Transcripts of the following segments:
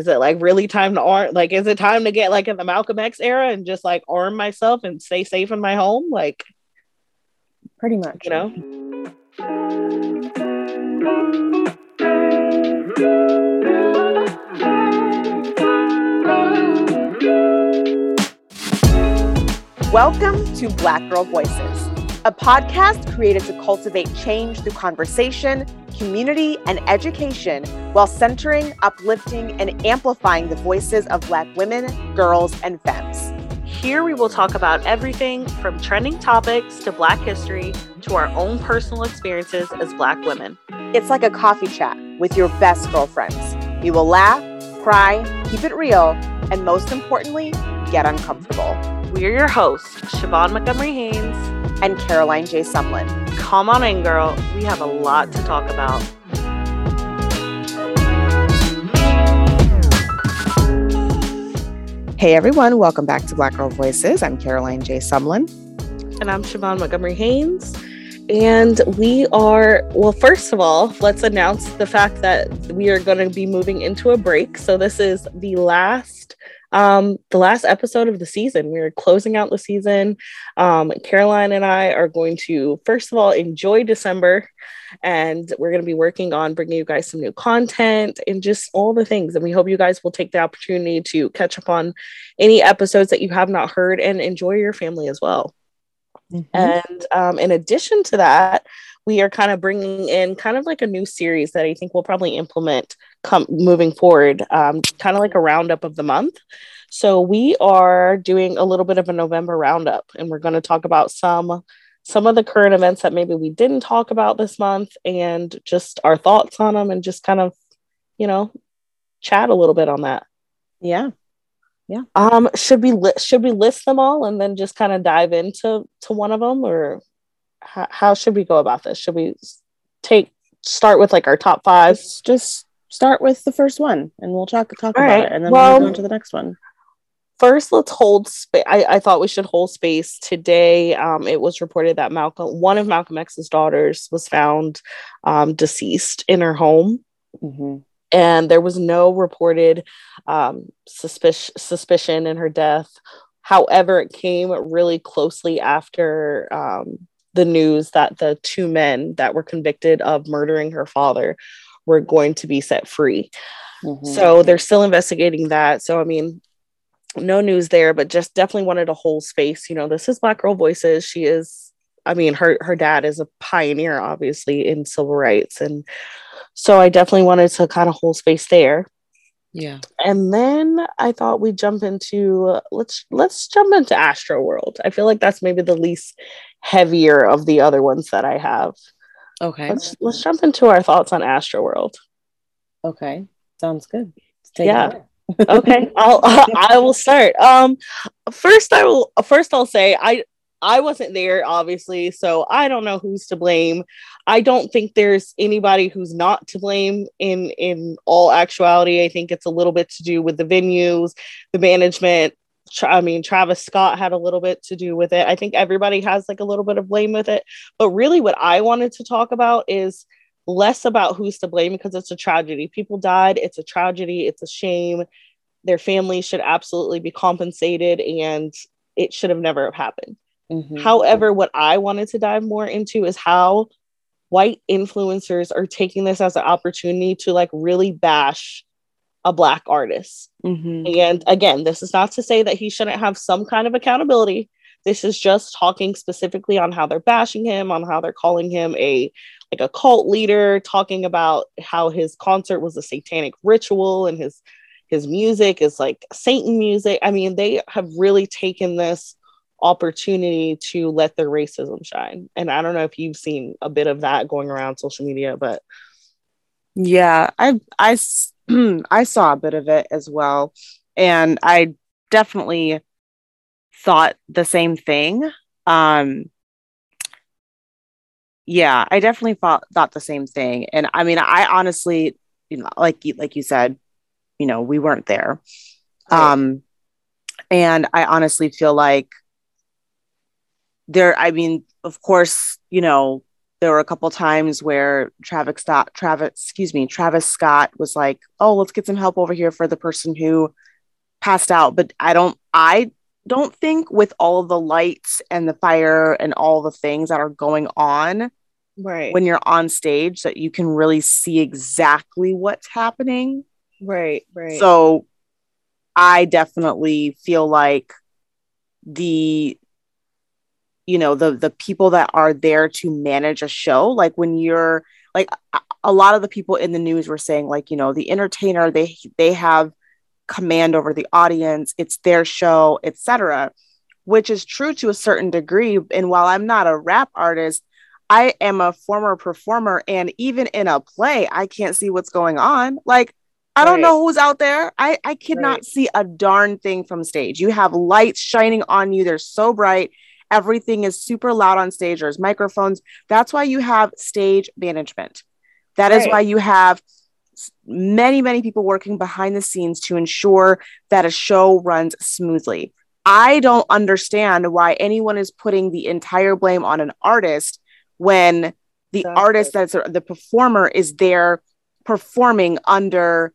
is it like really time to arm like is it time to get like in the Malcolm X era and just like arm myself and stay safe in my home? Like pretty much. you know? Welcome to Black Girl Voices, a podcast created to cultivate change through conversation, community, and education while centering, uplifting, and amplifying the voices of Black women, girls, and femmes. Here we will talk about everything from trending topics to Black history to our own personal experiences as Black women. It's like a coffee chat with your best girlfriends. You will laugh, cry, keep it real, and most importantly, get uncomfortable. We're your hosts, Siobhan Montgomery Haynes and Caroline J. Sumlin. Come on in, girl. We have a lot to talk about. Hey everyone, welcome back to Black Girl Voices. I'm Caroline J. Sumlin. And I'm Siobhan Montgomery Haynes. And we are, well, first of all, let's announce the fact that we are going to be moving into a break. So, this is the last um, the last episode of the season. We're closing out the season. Um, Caroline and I are going to, first of all, enjoy December. And we're going to be working on bringing you guys some new content and just all the things. And we hope you guys will take the opportunity to catch up on any episodes that you have not heard and enjoy your family as well. Mm-hmm. And um, in addition to that, we are kind of bringing in kind of like a new series that I think we'll probably implement come moving forward, um, kind of like a roundup of the month. So we are doing a little bit of a November roundup, and we're going to talk about some some of the current events that maybe we didn't talk about this month, and just our thoughts on them, and just kind of, you know, chat a little bit on that. Yeah, yeah. Um, should we li- should we list them all and then just kind of dive into to one of them, or how, how should we go about this? Should we take start with like our top five? Just, just start with the first one, and we'll talk talk All about right. it, and then well, we'll go on to the next one. First, let's hold space. I, I thought we should hold space today. Um, it was reported that Malcolm, one of Malcolm X's daughters, was found um, deceased in her home. Mm-hmm and there was no reported um, suspicion suspicion in her death. However, it came really closely after um, the news that the two men that were convicted of murdering her father were going to be set free. Mm-hmm. So they're still investigating that. So, I mean, no news there, but just definitely wanted to hold space. You know, this is Black Girl Voices. She is, I mean, her her dad is a pioneer, obviously, in civil rights, and so I definitely wanted to kind of hold space there. Yeah. And then I thought we'd jump into uh, let's let's jump into Astroworld. I feel like that's maybe the least heavier of the other ones that I have. Okay. Let's let's jump into our thoughts on Astroworld. Okay. Sounds good. Yeah. okay. I'll I will start. Um first I will first I'll say I I wasn't there, obviously, so I don't know who's to blame. I don't think there's anybody who's not to blame in in all actuality. I think it's a little bit to do with the venues, the management. I mean, Travis Scott had a little bit to do with it. I think everybody has like a little bit of blame with it. But really, what I wanted to talk about is less about who's to blame because it's a tragedy. People died. It's a tragedy. It's a shame. Their families should absolutely be compensated, and it should have never have happened. Mm-hmm. However, what I wanted to dive more into is how white influencers are taking this as an opportunity to like really bash a black artist. Mm-hmm. And again, this is not to say that he shouldn't have some kind of accountability. This is just talking specifically on how they're bashing him, on how they're calling him a like a cult leader, talking about how his concert was a satanic ritual and his his music is like Satan music. I mean, they have really taken this opportunity to let their racism shine. And I don't know if you've seen a bit of that going around social media, but yeah, I I I saw a bit of it as well, and I definitely thought the same thing. Um, yeah, I definitely thought thought the same thing, and I mean, I honestly, you know, like you like you said, you know, we weren't there, right. um, and I honestly feel like there i mean of course you know there were a couple times where Travis Scott, Travis, excuse me, Travis Scott was like, "Oh, let's get some help over here for the person who passed out." But I don't, I don't think with all the lights and the fire and all the things that are going on, right? When you're on stage, that you can really see exactly what's happening, right? Right. So, I definitely feel like the you know the the people that are there to manage a show like when you're like a lot of the people in the news were saying like you know the entertainer they they have command over the audience it's their show etc which is true to a certain degree and while i'm not a rap artist i am a former performer and even in a play i can't see what's going on like I don't right. know who's out there. I, I could right. not see a darn thing from stage. You have lights shining on you. They're so bright. Everything is super loud on stage. There's microphones. That's why you have stage management. That right. is why you have many, many people working behind the scenes to ensure that a show runs smoothly. I don't understand why anyone is putting the entire blame on an artist when the exactly. artist that's the performer is there performing under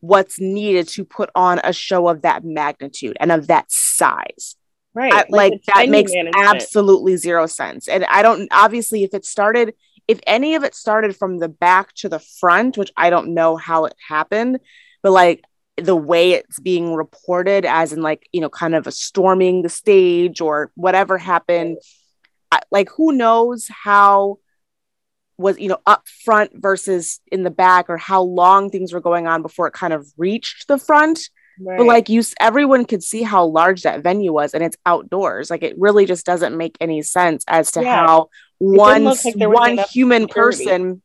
what's needed to put on a show of that magnitude and of that size. Right. I, like, like that makes management. absolutely zero sense. And I don't obviously if it started if any of it started from the back to the front, which I don't know how it happened, but like the way it's being reported as in like, you know, kind of a storming the stage or whatever happened, I, like who knows how was you know up front versus in the back or how long things were going on before it kind of reached the front right. but like you everyone could see how large that venue was and it's outdoors like it really just doesn't make any sense as to yeah. how one like one human security. person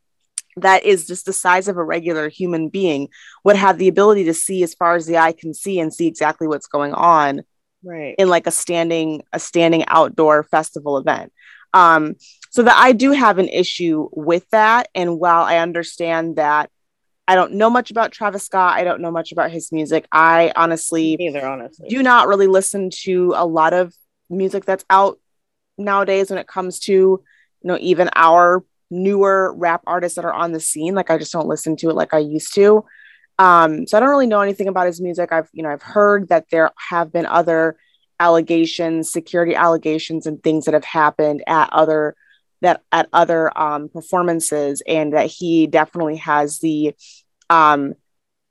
that is just the size of a regular human being would have the ability to see as far as the eye can see and see exactly what's going on right in like a standing a standing outdoor festival event um so that I do have an issue with that. And while I understand that I don't know much about Travis Scott, I don't know much about his music. I honestly, Neither, honestly. do not really listen to a lot of music that's out nowadays when it comes to, you know, even our newer rap artists that are on the scene. Like I just don't listen to it like I used to. Um, so I don't really know anything about his music. I've, you know, I've heard that there have been other allegations, security allegations, and things that have happened at other that at other um, performances and that he definitely has the um,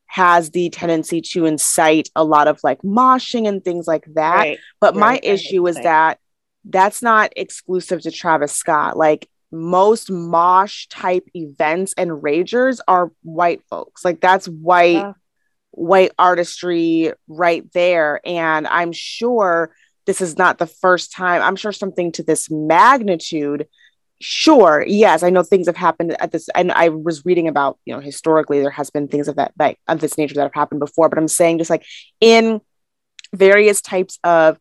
has the tendency to incite a lot of like moshing and things like that right. but right. my issue is that that's not exclusive to travis scott like most mosh type events and ragers are white folks like that's white yeah. white artistry right there and i'm sure this is not the first time i'm sure something to this magnitude sure yes i know things have happened at this and i was reading about you know historically there has been things of that like of this nature that have happened before but i'm saying just like in various types of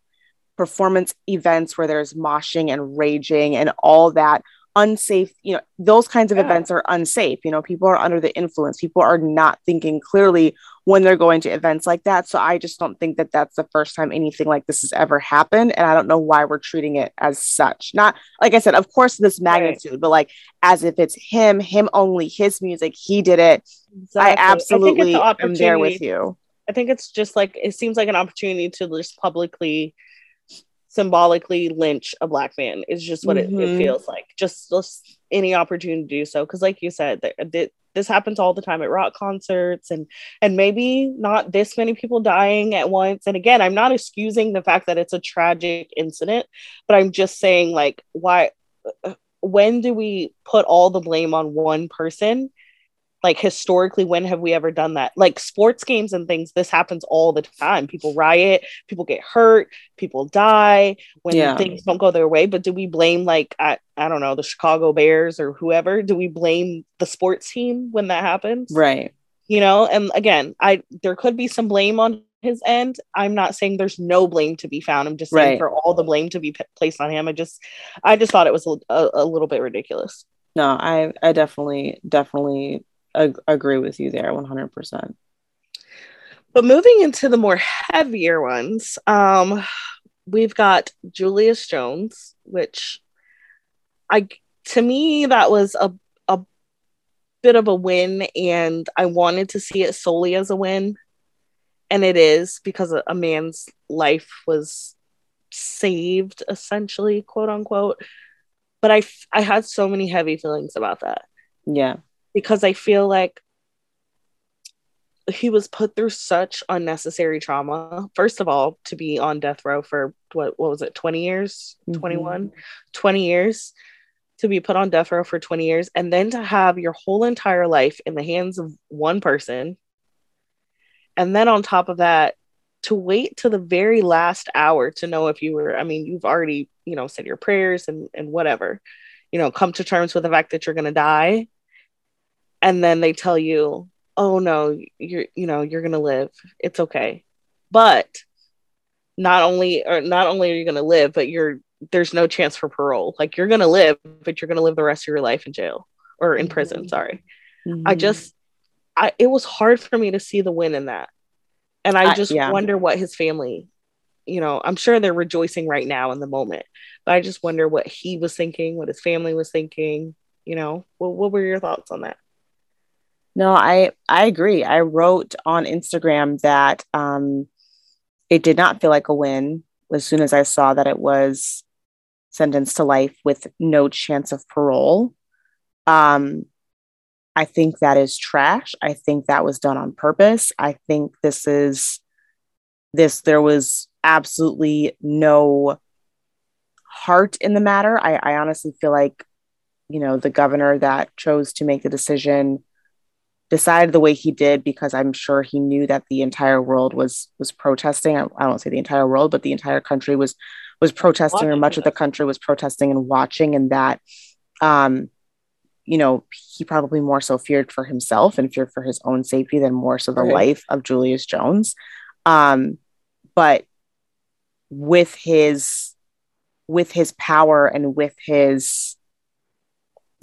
performance events where there's moshing and raging and all that unsafe you know those kinds of yeah. events are unsafe you know people are under the influence people are not thinking clearly when they're going to events like that so i just don't think that that's the first time anything like this has ever happened and i don't know why we're treating it as such not like i said of course this magnitude right. but like as if it's him him only his music he did it exactly. i absolutely I am there with you i think it's just like it seems like an opportunity to just publicly symbolically lynch a black man is just what mm-hmm. it, it, mm-hmm. feels like just, just any opportunity to do so. Because like you said th- this happens all the time at rock concerts and and maybe not this many people dying at once. And again i'm not excusing the fact that it's a tragic incident but i'm just saying like why uh, when do we put all the blame on one person like historically when have we ever done that? Like sports games and things this happens all the time. People riot people get hurt people die when yeah. things don't go their way. But do we blame like I, I don't know the chicago bears or whoever? Do we blame the sports team when that happens? Right. You know and again i there could be some blame on his end. I'm not saying there's no blame to be found. I'm just saying right. for all the blame to be p- placed on him. I just i just thought it was a, a, a little bit ridiculous. No i i definitely definitely ag- agree with you there 100%. But moving into the more heavier ones, um, we've got Julius Jones, which I to me, that was a, a bit of a win, and I wanted to see it solely as a win. And it is because a, a man's life was saved, essentially, quote unquote. But I, I had so many heavy feelings about that. Yeah. Because I feel like he was put through such unnecessary trauma. First of all, to be on death row for what what was it, 20 years? Mm-hmm. 21, 20 years to be put on death row for 20 years and then to have your whole entire life in the hands of one person. And then on top of that, to wait to the very last hour to know if you were, I mean, you've already, you know, said your prayers and and whatever, you know, come to terms with the fact that you're gonna die. And then they tell you, oh no, you're you know, you're gonna live. It's okay. But not only or not only are you gonna live, but you're there's no chance for parole. Like you're gonna live, but you're gonna live the rest of your life in jail or in mm-hmm. prison. Sorry. Mm-hmm. I just I it was hard for me to see the win in that. And I just yeah. wonder what his family, you know, I'm sure they're rejoicing right now in the moment, but I just wonder what he was thinking, what his family was thinking, you know. What what were your thoughts on that? No, I I agree. I wrote on Instagram that um, it did not feel like a win as soon as I saw that it was sentenced to life with no chance of parole. Um, I think that is trash. I think that was done on purpose. I think this is this. There was absolutely no heart in the matter. I, I honestly feel like, you know, the governor that chose to make the decision decided the way he did because I'm sure he knew that the entire world was was protesting. I, I don't say the entire world, but the entire country was was protesting, watching or much of the country was protesting and watching, and that, um, you know, he probably more so feared for himself and feared for his own safety than more so the right. life of Julius Jones. Um, but with his with his power and with his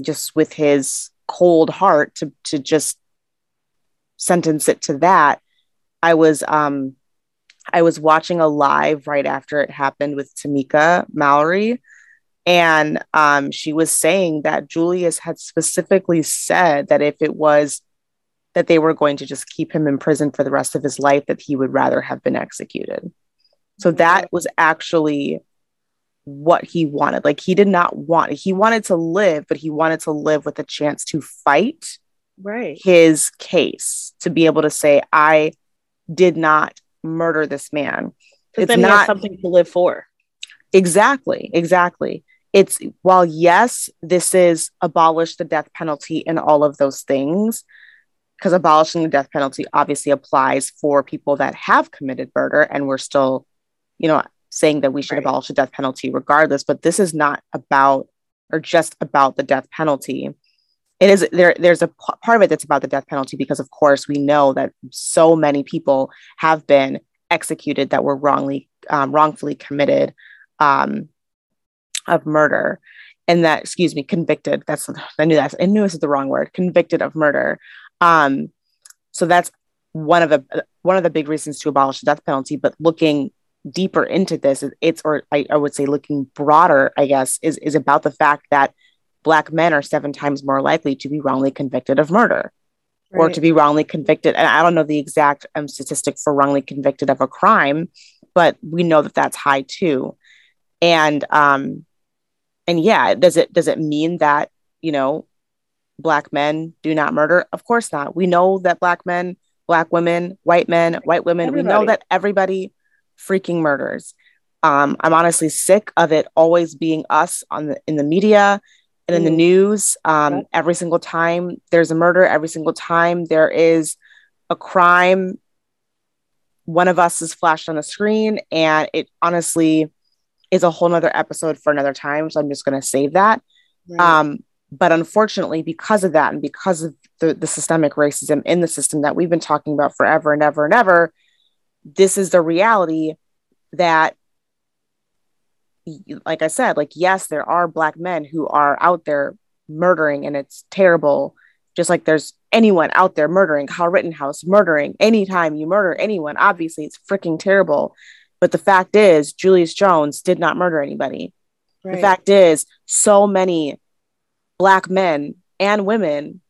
just with his cold heart to to just sentence it to that, I was um I was watching a live right after it happened with Tamika Mallory. And um, she was saying that Julius had specifically said that if it was that they were going to just keep him in prison for the rest of his life, that he would rather have been executed. So that was actually what he wanted. Like he did not want, he wanted to live, but he wanted to live with a chance to fight right. his case to be able to say i did not murder this man. It's not something to live for. Exactly exactly. It's while yes this is abolish the death penalty and all of those things because abolishing the death penalty obviously applies for people that have committed murder and we're still you know saying that we should right. abolish the death penalty regardless but this is not about or just about the death penalty it is there there's a part of it that's about the death penalty because of course we know that so many people have been executed that were wrongly um, wrongfully committed um, of murder. And that excuse me convicted that's i knew that i knew this is the wrong word convicted of murder. Um, so that's one of the one of the big reasons to abolish the death penalty. But looking deeper into this it's or I, I would say looking broader i guess is is about the fact that black men are seven times more likely to be wrongly convicted of murder right. or to be wrongly convicted. And i don't know the exact um, statistic for wrongly convicted of a crime but we know that that's high too. And um and yeah does it does it mean that you know black men do not murder? Of course not. We know that black men black women white men white women everybody. we know that everybody freaking murders. Um, i'm honestly sick of it always being us on the in the media and in the mm. news um, every single time there's a murder every single time there is a crime one of us is flashed on the screen and it honestly is a whole nother episode for another time so i'm just going to save that right. um, but unfortunately because of that and because of the, the systemic racism in the system that we've been talking about forever and ever and ever this is the reality that like I said, like, yes, there are Black men who are out there murdering and it's terrible. Just like there's anyone out there murdering, Kyle Rittenhouse murdering. Anytime you murder anyone, obviously it's freaking terrible. But the fact is, Julius Jones did not murder anybody. Right. The fact is, so many black men and women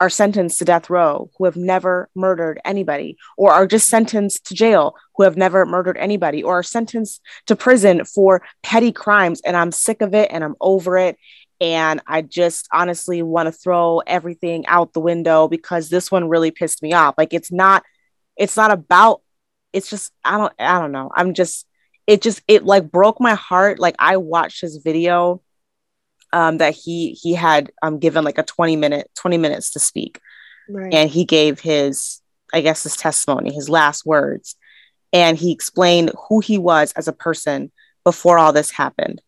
are sentenced to death row who have never murdered anybody or are just sentenced to jail who have never murdered anybody or are sentenced to prison for petty crimes and I'm sick of it and I'm over it and I just honestly want to throw everything out the window because this one really pissed me off. Like it's not it's not about it's just I don't I don't know. I'm just it just it like broke my heart. Like I watched his video um, that he he had um, given like a 20 minute 20 minutes to speak. Right. and he gave his i guess his testimony his last words. And he explained who he was as a person before all this happened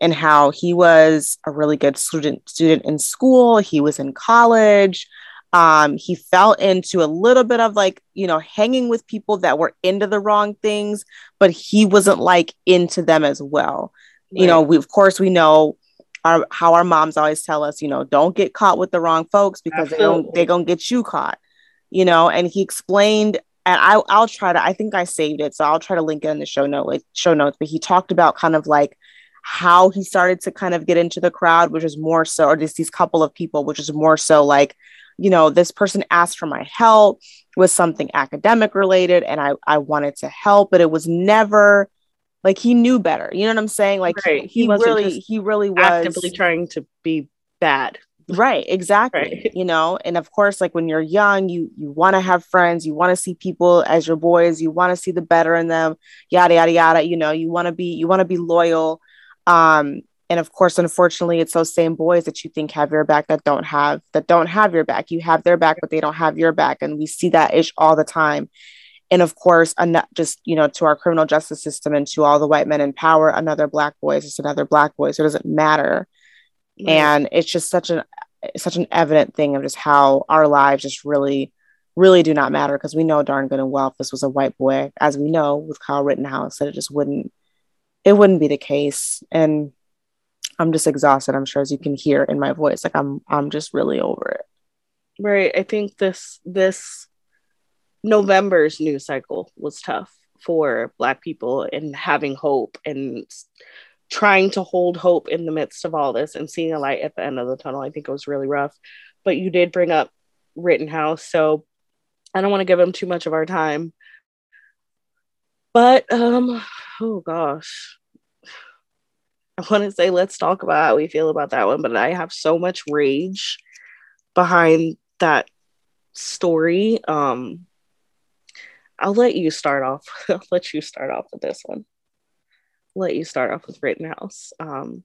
and how he was a really good student student in school. He was in college. Um, he fell into a little bit of like you know hanging with people that were into the wrong things but he wasn't like into them as well. Right. you know we of course we know our how our moms always tell us, you know, don't get caught with the wrong folks because Absolutely. they don't they're gonna get you caught, you know. And he explained, and I I'll try to I think I saved it, so I'll try to link it in the show note show notes. But he talked about kind of like how he started to kind of get into the crowd, which is more so, or just these couple of people, which is more so like, you know, this person asked for my help was something academic related, and I I wanted to help, but it was never like he knew better. You know what I'm saying? Like right. he, he, he really he really was actively trying to be bad. Right, exactly. Right. You know, and of course, like when you're young, you you want to have friends, you want to see people as your boys, you want to see the better in them, yada yada yada. You know, you want to be you want to be loyal. Um, and of course, unfortunately, it's those same boys that you think have your back that don't have that don't have your back. You have their back, but they don't have your back, and we see that ish all the time and of course just you know to our criminal justice system and to all the white men in power another black boy is just another black boy so it doesn't matter. Right. and it's just such an such an evident thing of just how our lives just really really do not matter because we know darn good and well if this was a white boy. As we know with kyle rittenhouse that it just wouldn't it wouldn't be the case. And i'm just exhausted i'm sure as you can hear in my voice like i'm i'm just really over it. Right. I think this this November's news cycle was tough for Black people and having hope and trying to hold hope in the midst of all this and seeing a light at the end of the tunnel. I think it was really rough. But you did bring up Rittenhouse, so I don't want to give him too much of our time. But um, oh gosh. I want to say let's talk about how we feel about that one, but I have so much rage behind that story. Um I'll let you start off. I'll let you start off with this one. I'll let you start off with Rittenhouse. Um,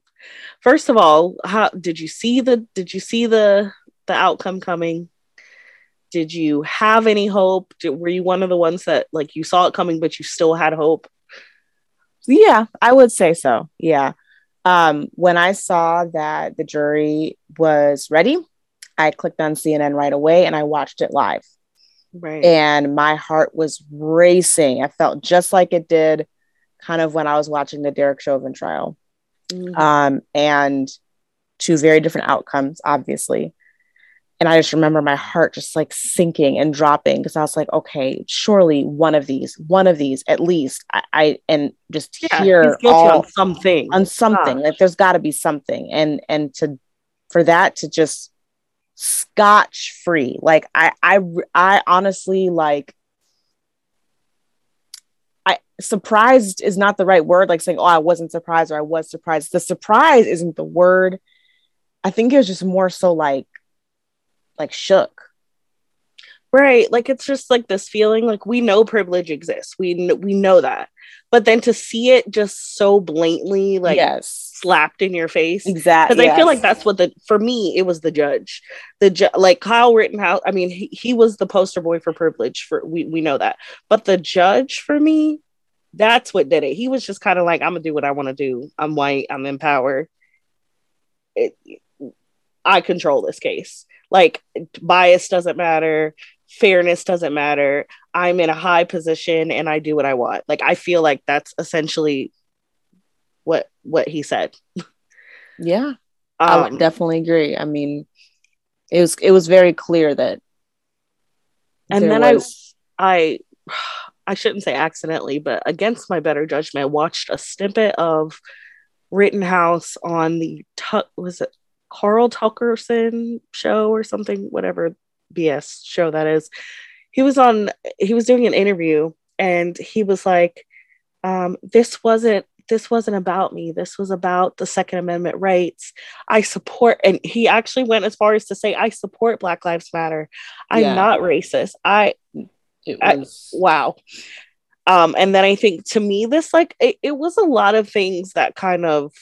first of all, how did you see the did you see the the outcome coming? Did you have any hope? Did, were you one of the ones that like you saw it coming, but you still had hope? Yeah, I would say so. Yeah. Um, when I saw that the jury was ready, I clicked on CNN right away and I watched it live. Right. And my heart was racing. I felt just like it did kind of when I was watching the Derek Chauvin trial. Mm-hmm. Um, and two very different outcomes, obviously. And I just remember my heart just like sinking and dropping because I was like, okay, surely one of these, one of these at least. I, I and just yeah, hear all on something. On something. Like there's gotta be something. And and to for that to just scotch free. Like I I I honestly like I surprised is not the right word like saying oh I wasn't surprised or I was surprised. The surprise isn't the word. I think it was just more so like like shook. Right, like it's just like this feeling like we know privilege exists. We we know that. But then to see it just so blatantly like yes slapped in your face. Exactly. Because yes. I feel like that's what the for me it was the judge. The ju- like Kyle Rittenhouse. I mean, he, he was the poster boy for privilege. For we we know that, but the judge for me, that's what did it. He was just kind of like, I'm gonna do what I want to do. I'm white. I'm in power. It, I control this case. Like bias doesn't matter. Fairness doesn't matter. I'm in a high position and I do what I want. Like I feel like that's essentially what what he said. Yeah. Um, I would definitely agree. I mean, it was it was very clear that and then was... I I I shouldn't say accidentally, but against my better judgment, watched a snippet of Rittenhouse on the was it Carl Tuckerson show or something, whatever BS show that is. He was on, he was doing an interview and he was like, um, this wasn't this wasn't about me. This was about the Second Amendment rights. I support, and he actually went as far as to say, I support Black Lives Matter. I'm yeah. not racist. I, it was I, wow. Um, and then I think to me, this like it, it was a lot of things that kind of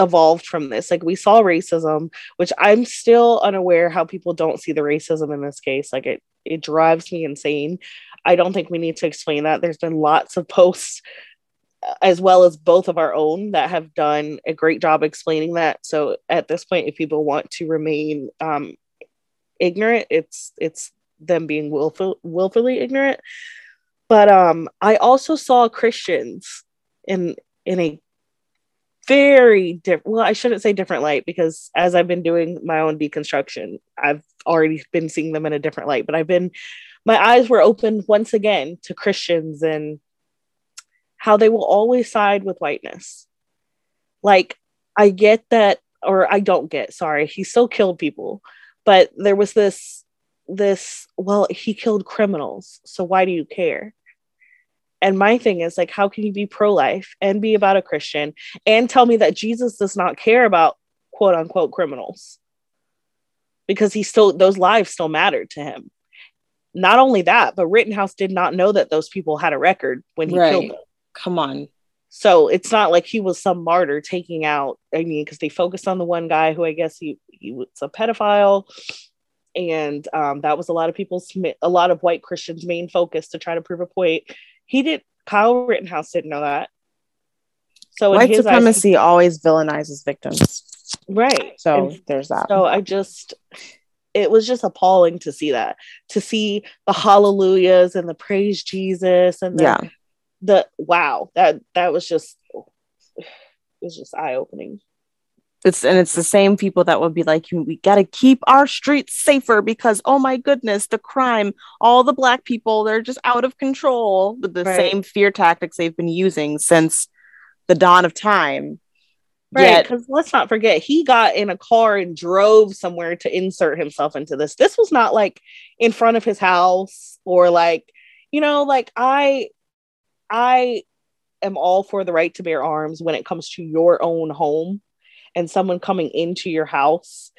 evolved from this. Like we saw racism, which I'm still unaware how people don't see the racism in this case. Like it it drives me insane. I don't think we need to explain that. There's been lots of posts uh, as well as both of our own that have done a great job explaining that. So at this point, if people want to remain um, ignorant, it's it's them being willful, willfully ignorant. But um, I also saw Christians in in a very different well i shouldn't say different light because as i've been doing my own deconstruction i've already been seeing them in a different light but i've been my eyes were opened once again to christians and how they will always side with whiteness. Like i get that or i don't get sorry he still killed people but there was this this well he killed criminals so why do you care and my thing is like, how can you be pro life and be about a Christian and tell me that Jesus does not care about quote unquote criminals? Because he still, those lives still mattered to him. Not only that, but Rittenhouse did not know that those people had a record when he right. killed them. Come on. So it's not like he was some martyr taking out, I mean, because they focused on the one guy who I guess he, he was a pedophile and um, that was a lot of people's a lot of white christians main focus to try to prove a point he did. Kyle Rittenhouse didn't know that. So white supremacy eyes, always villainizes victims. Right. So and there's that. So I just it was just appalling to see that to see the hallelujahs and the praise jesus and the, yeah the wow that that was just it was just eye-opening it's and it's the same people that would be like we got to keep our streets safer because oh my goodness the crime all the black people they're just out of control. With the right. same fear tactics they've been using since the dawn of time. Right because let's not forget he got in a car and drove somewhere to insert himself into this. This was not like in front of his house or like you know like i i am all for the right to bear arms when it comes to your own home and someone coming into your house,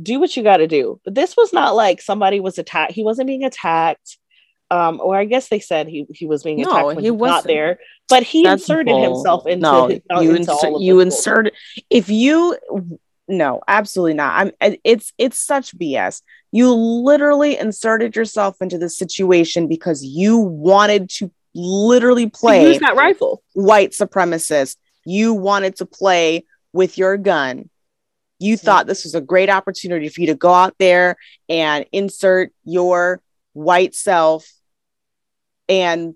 do what you got to do. But this was not like somebody was attacked. He wasn't being attacked. Um, or I guess they said he, he was being attacked no, when he was not there, but he That's inserted bull. himself into, no, his, you, into insert, you inserted. If you no, absolutely not. I'm. It's it's such BS. You literally inserted yourself into the situation because you wanted to literally play use that rifle. White supremacist. You wanted to play with your gun, you thought this was a great opportunity for you to go out there and insert your white self and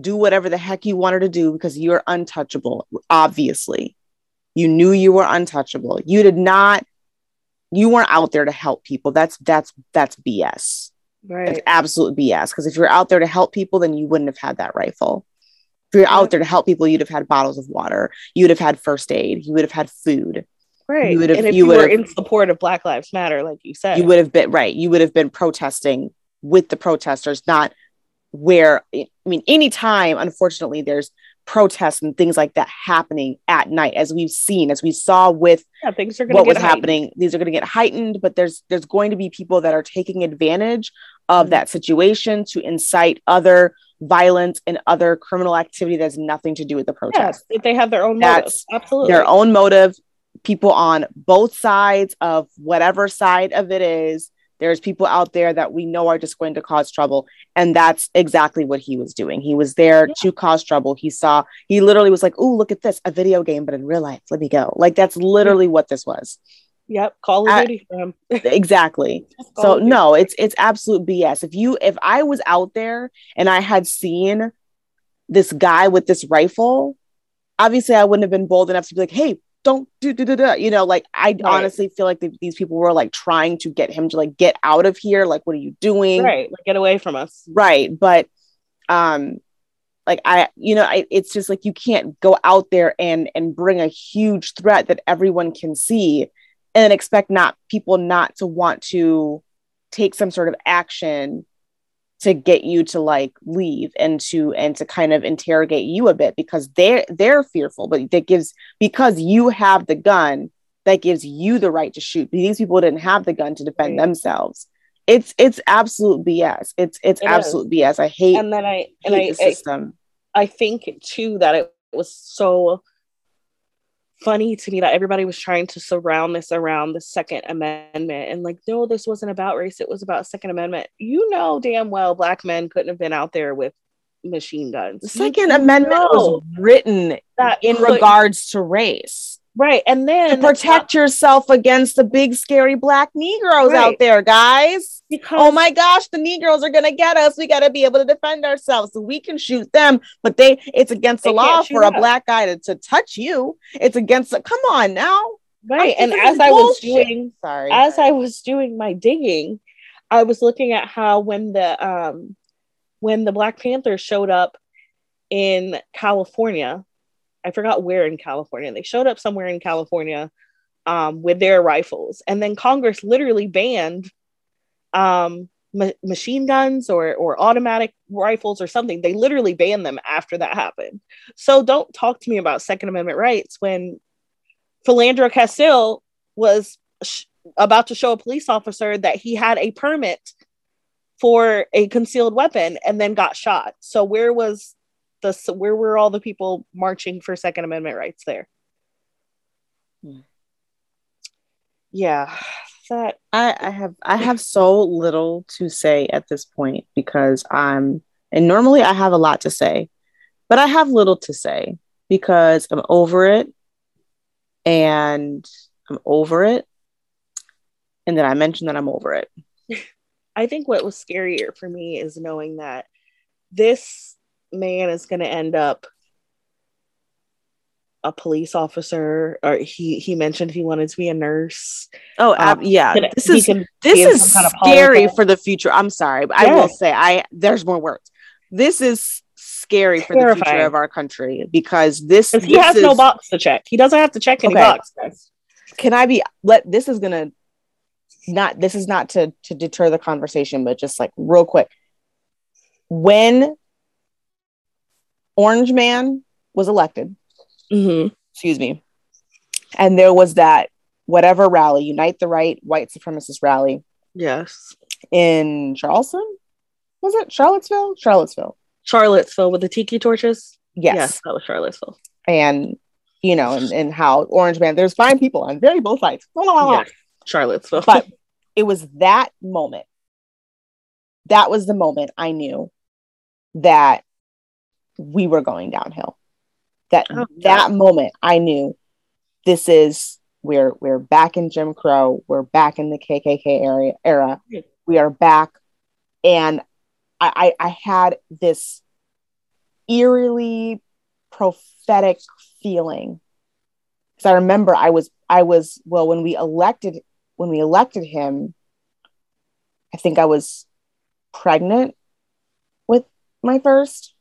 do whatever the heck you wanted to do because you're untouchable, obviously. You knew you were untouchable. You did not, you weren't out there to help people. That's that's that's BS. Right. It's absolute BS. Because if you're out there to help people, then you wouldn't have had that rifle if you're out there to help people, you'd have had bottles of water, you would have had first aid, you would have had food. Right. You would have, and if you, you were in support of Black Lives Matter, like you said, you would have been right. You would have been protesting with the protesters, not where I mean, anytime, unfortunately, there's protests and things like that happening at night, as we've seen, as we saw with yeah, things are what was heightened. happening. These are going to get heightened, but there's there's going to be people that are taking advantage of mm-hmm. that situation to incite other violence and other criminal activity that has nothing to do with the protest. Yes, they have their own That's motive. Absolutely. Their own motive. People on both sides of whatever side of it is, there's people out there that we know are just going to cause trouble. And that's exactly what he was doing. He was there yeah. to cause trouble. He saw, he literally was like, oh, look at this, a video game, but in real life, let me go. Like that's literally what this was. Yep, Call of Duty exactly. so no, it's it's absolute BS. If you if I was out there and I had seen this guy with this rifle, obviously I wouldn't have been bold enough to be like, "Hey, don't do do do do." You know, like I right. honestly feel like the, these people were like trying to get him to like get out of here. Like, what are you doing? Right, like get away from us. Right, but um, like I, you know, I, it's just like you can't go out there and and bring a huge threat that everyone can see and then expect not people not to want to take some sort of action to get you to like leave and to and to kind of interrogate you a bit because they're they're fearful but that gives because you have the gun that gives you the right to shoot. These people didn't have the gun to defend right. themselves. It's it's absolute bs it's it's it absolute is. bs i hate and then i and I, system I, I think too that it was so funny to me that everybody was trying to surround this around the second amendment. And like no this wasn't about race it was about second amendment. You know damn well black men couldn't have been out there with machine guns. The second you amendment was written that in regards to race right and then to protect yourself against the big scary black negroes right. out there guys because oh my gosh, the Negroes are gonna get us. We gotta be able to defend ourselves. So we can shoot them, but they it's against the law for a black guy to, to touch you. It's against the, come on now. Right. and as I was doing sorry, as sorry. I was doing my digging, I was looking at how when the um when the Black Panthers showed up in California, I forgot where in California. They showed up somewhere in California um, with their rifles, and then Congress literally banned um, ma- machine guns or or automatic rifles or something. They literally banned them after that happened. So don't talk to me about Second Amendment rights when Philando Castile was sh- about to show a police officer that he had a permit for a concealed weapon and then got shot. So where was the where were all the people marching for Second Amendment rights there? Hmm. Yeah, that I, I have I have so little to say at this point because I'm and normally I have a lot to say, but I have little to say because I'm over it and I'm over it. And then I mentioned that I'm over it. I think what was scarier for me is knowing that this man is going to end up a police officer or he he mentioned he wanted to be a nurse. Oh um, yeah this is this is kind of scary for the future. I'm sorry but i will say i there's more words. This is scary for the future of our country because this, he this has is, no box to check. He doesn't have to check any okay. boxes. Can i be let this is gonna not this is not to to deter the conversation but just like real quick. When orange man was elected Mm-hmm. Excuse me. And there was that whatever rally, Unite the Right white supremacist rally. Yes. In Charleston? Was it Charlottesville? Charlottesville. Charlottesville with the tiki torches? Yes. Yes, that was Charlottesville. And, you know, and, and how Orange Man, there's fine people on very both sides. Yeah. Charlottesville. But it was that moment. That was the moment I knew that we were going downhill. That oh, that moment I knew this is we're we're back in Jim Crow, we're back in the KKK area era, we are back, and I, I, I had this eerily prophetic feeling. Because I remember I was I was well when we elected when we elected him, I think I was pregnant with my first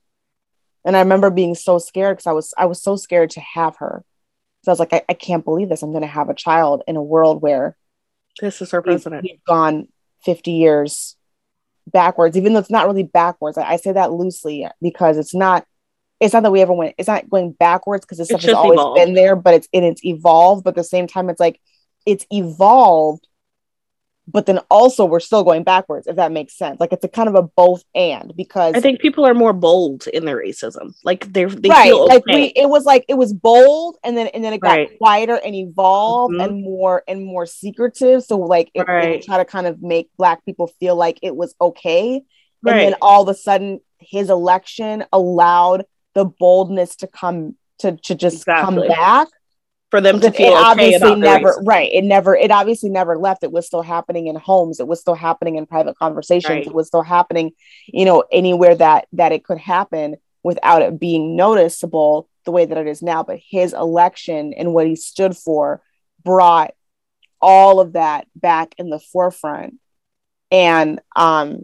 and I remember being so scared because I was I was so scared to have her. So I was like, I, I can't believe this. I'm going to have a child in a world where this is our president. We've, we've gone 50 years backwards, even though it's not really backwards. I, I, say that loosely because it's not. It's not that we ever went. It's not going backwards because this stuff has always evolved. been there, but it's and it's evolved. But at the same time, it's like it's evolved but then also we're still going backwards if that makes sense like it's a kind of a both and because i think people are more bold in their racism like they're they right feel okay. like we it was like it was bold and then and then it got right. quieter and evolved mm-hmm. and more and more secretive so like it, right. it try to kind of make black people feel like it was okay right. and then all of a sudden his election allowed the boldness to come to, to just exactly. come back for them to feel it obviously never right it never it obviously never left it was still happening in homes it was still happening in private conversations right. it was still happening you know anywhere that that it could happen without it being noticeable the way that it is now. But his election and what he stood for brought all of that back in the forefront. And um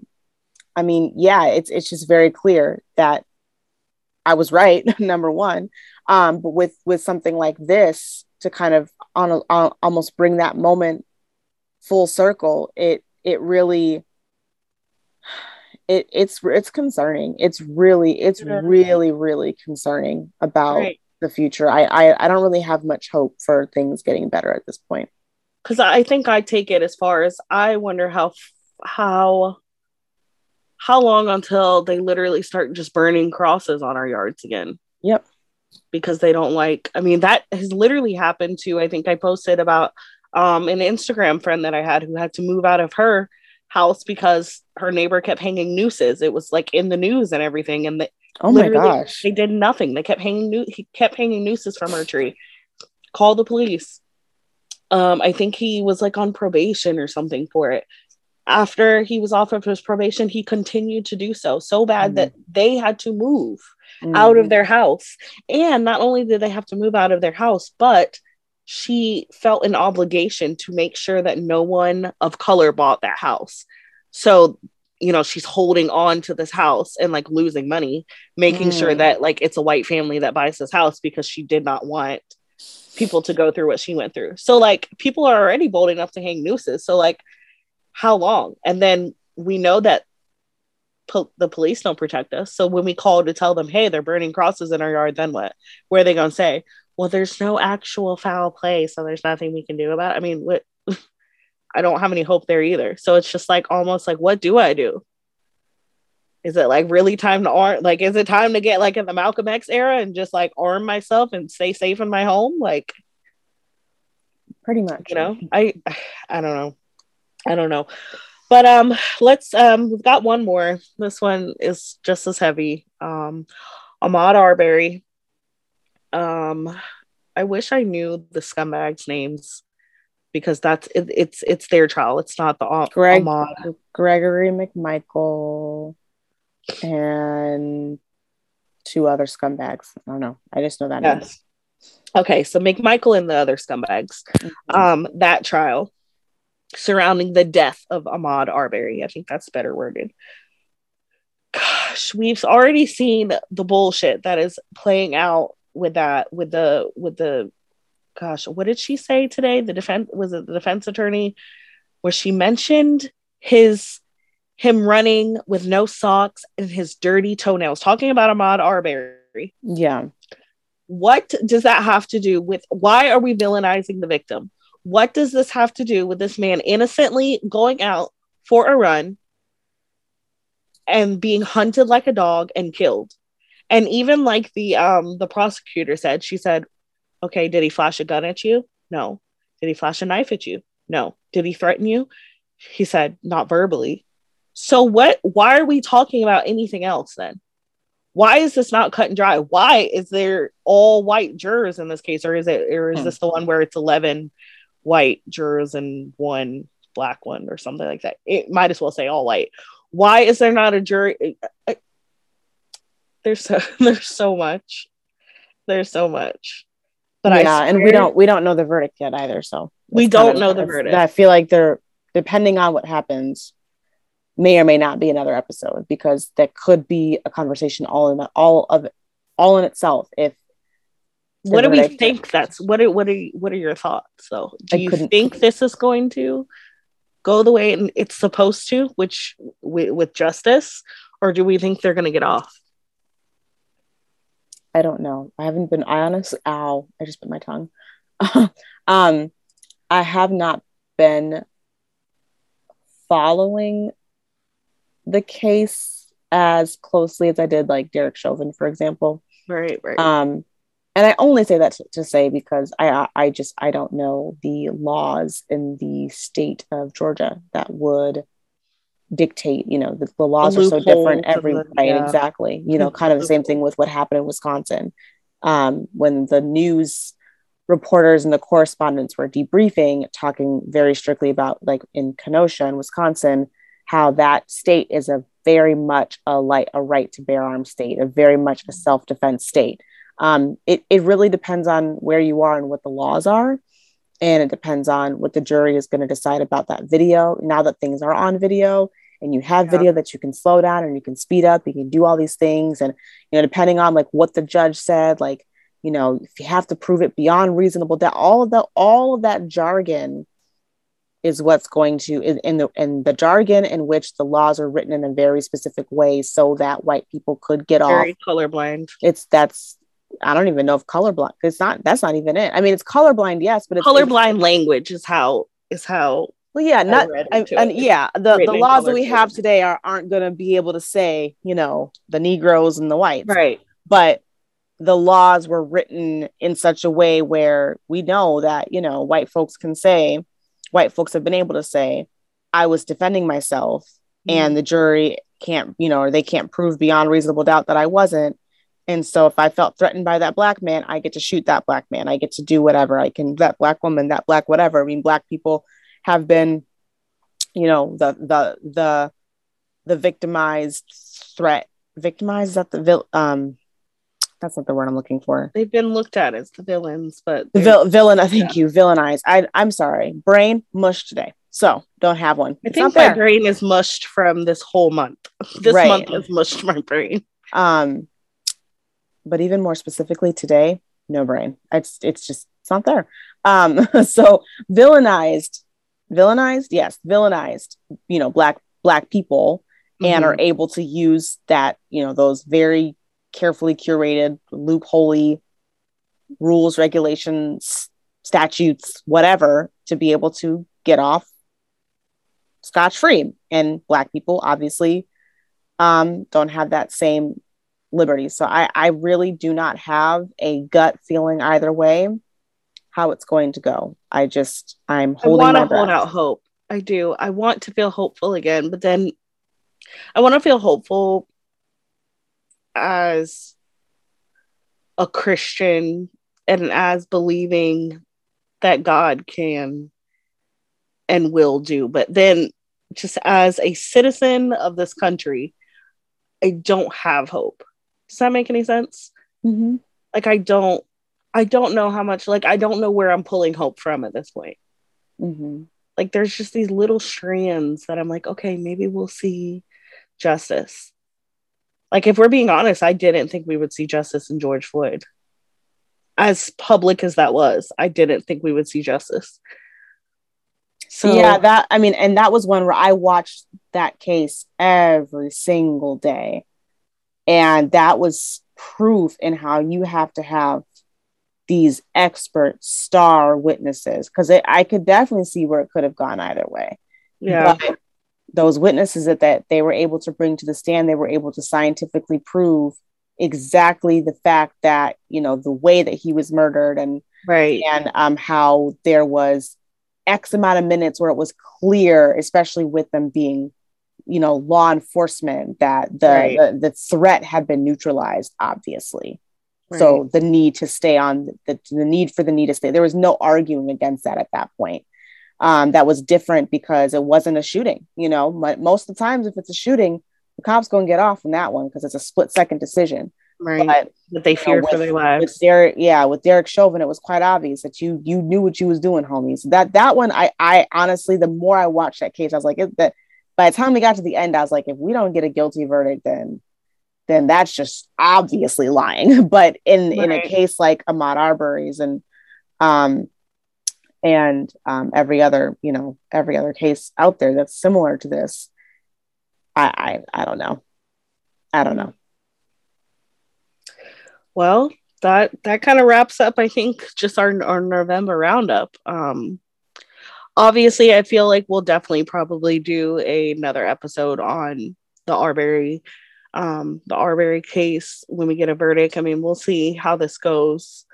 i mean yeah it's it's just very clear that i was right number one um, but with with something like this to kind of on, a, on almost bring that moment full circle, it it really it it's it's concerning. It's really it's really really concerning about right. the future. I, I I don't really have much hope for things getting better at this point. Because I think I take it as far as I wonder how how how long until they literally start just burning crosses on our yards again. Yep. Because they don't like. I mean, that has literally happened to. I think I posted about um an Instagram friend that I had who had to move out of her house because her neighbor kept hanging nooses. It was like in the news and everything, and they, oh my gosh, they did nothing. They kept hanging. No- he kept hanging nooses from her tree. Call the police. Um, I think he was like on probation or something for it. After he was off of his probation, he continued to do so so bad mm. that they had to move mm. out of their house. And not only did they have to move out of their house, but she felt an obligation to make sure that no one of color bought that house. So, you know, she's holding on to this house and like losing money, making mm. sure that like it's a white family that buys this house because she did not want people to go through what she went through. So, like, people are already bold enough to hang nooses. So, like, how long? And then we know that po- the police don't protect us. So, when we call to tell them, hey, they're burning crosses in our yard, then what? Where are they going to say? well, there's no actual foul play, so there's nothing we can do about it. I mean, what I don't have any hope there either. So it's just like almost like, what do I do? Is it like really time to arm? Like, is it time to get like in the Malcolm X era and just like arm myself and stay safe in my home? Like, pretty much. You know, I, I don't know, I don't know, but um, let's um, we've got one more. This one is just as heavy. Um, Ahmaud Arbery um, I wish I knew the scumbags' names because that's it, it's it's their trial. It's not the Greg Ahmaud. Gregory McMichael and two other scumbags. I don't know. I just know that. Yes. Name. Okay, so McMichael and the other scumbags. Mm-hmm. Um, that trial surrounding the death of Ahmaud Arbery. I think that's better worded. Gosh, we've already seen the bullshit that is playing out with that with the with the gosh what did she say today? The defense was it the defense attorney? Where she mentioned his him running with no socks and his dirty toenails. Talking about Ahmaud arbery. Yeah. What does that have to do with why are we villainizing the victim what does this have to do with this man innocently going out for a run and being hunted like a dog and killed and even like the um the prosecutor said, she said, "Okay, did he flash a gun at you? No. Did he flash a knife at you? No. Did he threaten you?" He said, "Not verbally." So what why are we talking about anything else then? Why is this not cut and dry? Why is there all white jurors in this case or is it or is hmm. this the one where it's 11 white jurors and one black one or something like that? It might as well say all white. Why is there not a jury? there's so there's so much there's so much but yeah and we don't we don't know the verdict yet either so we don't know the verdict i feel like they're depending on what happens may or may not be another episode because that could be a conversation all in all of all in itself if what do we think that's what are what are what are your thoughts so do I you think this is going to go the way it's supposed to which with, with justice or do we think they're going to get off I don't know. I haven't been. I honestly, ow! I just bit my tongue. um, I have not been following the case as closely as I did, like Derek Chauvin, for example. Right, right. Um, and I only say that to, to say because I, I just I don't know the laws in the state of Georgia that would dictate you know the, the laws the are so different every the, right yeah. exactly. You know kind of the same thing with what happened in wisconsin. Um, when the news reporters and the correspondents were debriefing talking very strictly about like in kenosha in wisconsin how that state is a very much a light a right to bear arms state a very much a self-defense state um, it, it really depends on where you are and what the laws are and it depends on what the jury is going to decide about that video now that things are on video and you have yeah. video that you can slow down and you can speed up you can do all these things and you know depending on like what the judge said like you know, if you have to prove it beyond reasonable doubt, all of the all of that jargon is what's going to in, in the in the jargon in which the laws are written in a very specific way so that white people could get off. very off. colorblind. It's that's I don't even know if colorblind. It's not. That's not even it. I mean, it's colorblind, yes, but it's colorblind it's, language is how is how. Well, yeah, not I, and yeah. The the laws that we have today are aren't going to be able to say you know the Negroes and the whites, right? But the laws were written in such a way where we know that you know white folks can say, white folks have been able to say, I was defending myself, mm-hmm. and the jury can't you know or they can't prove beyond reasonable doubt that I wasn't and so if I felt threatened by that black man, I get to shoot that black man. I get to do whatever I can, that black woman, that black whatever. I mean, black people have been, you know, the the the the victimized threat. Victimized is that the vil um that's not the word I'm looking for. They've been looked at as the villains, but the vil- villain, I thank yeah. you, villainized. I I'm sorry. Brain mush today. So don't have one. I it's think my brain is mushed from this whole month. This right. month has mushed my brain. Um but even more specifically today, no brain. It's it's just it's not there. Um, so villainized, villainized, yes, villainized, you know, black black people mm-hmm. and are able to use that, you know, those very carefully curated, loopholey rules, regulations, statutes, whatever, to be able to get off scotch free. And black people obviously um, don't have that same liberty. So I, I really do not have a gut feeling either way how it's going to go. I just I'm holding. I want to hold out hope. I do. I want to feel hopeful again, but then I want to feel hopeful as a Christian and as believing that God can and will do. But then, just as a citizen of this country, I don't have hope. Does that make any sense? Mm-hmm. Like I don't, I don't know how much. Like I don't know where I'm pulling hope from at this point. Mm-hmm. Like there's just these little strands that I'm like, okay, maybe we'll see justice. Like if we're being honest, I didn't think we would see justice in George Floyd. As public as that was, I didn't think we would see justice. So yeah, that I mean, and that was one where I watched that case every single day. And that was proof in how you have to have these expert star witnesses because I could definitely see where it could have gone either way. Yeah. But those witnesses that, that they were able to bring to the stand, they were able to scientifically prove exactly the fact that, you know, the way that he was murdered and right and um how there was X amount of minutes where it was clear, especially with them being you know law enforcement that the right. the, the, threat had been neutralized obviously. Right. so the need to stay on the, the need for the need to stay there was no arguing against that at that point. Um, that was different because it wasn't a shooting you know most of the times if it's a shooting the cops going to get off on that one because it's a split second decision. Right. But, but they feared know, with, for their lives. With Derek, yeah with Derek Chauvin it was quite obvious that you you knew what you was doing homies that that one I I honestly the more I watched that case I was like it, that by the time we got to the end, I was like, if we don't get a guilty verdict, then then that's just obviously lying. but in right. in a case like Ahmaud Arbery's and um and um, every other you know every other case out there that's similar to this, I I, I don't know, I don't know. Well, that that kind of wraps up, I think, just our our November roundup. Um, obviously i feel like we'll definitely probably do a, another episode on the arbery um the arbery case when we get a verdict. I mean we'll see how this goes.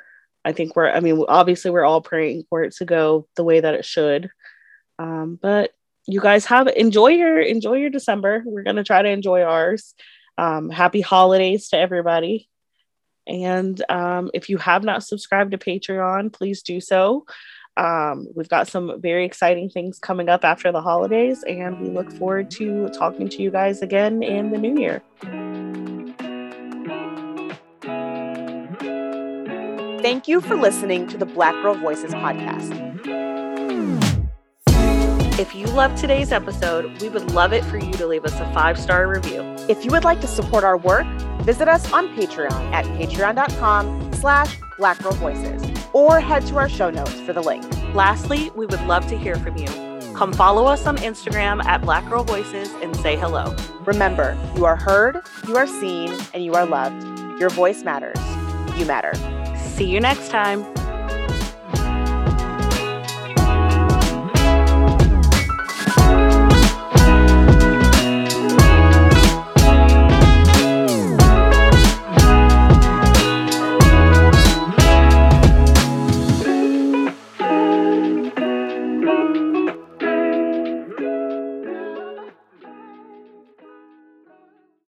I think we're i mean obviously we're all praying for it to go the way that it should. Um but you guys have enjoy your enjoy your december. We're going to try to enjoy ours. Um happy holidays to everybody. And um, if you have not subscribed to patreon please do so um, we've got some very exciting things coming up after the holidays, and we look forward to talking to you guys again in the new year. Thank you for listening to the Black Girl Voices podcast. If you loved today's episode, we would love it for you to leave us a five star review. If you would like to support our work, visit us on Patreon at patreon.com slash Black Girl Voices or head to our show notes for the link. Lastly, we would love to hear from you. Come follow us on Instagram at Black Girl Voices and say hello. Remember, you are heard, you are seen, and you are loved. Your voice matters. You matter. See you next time.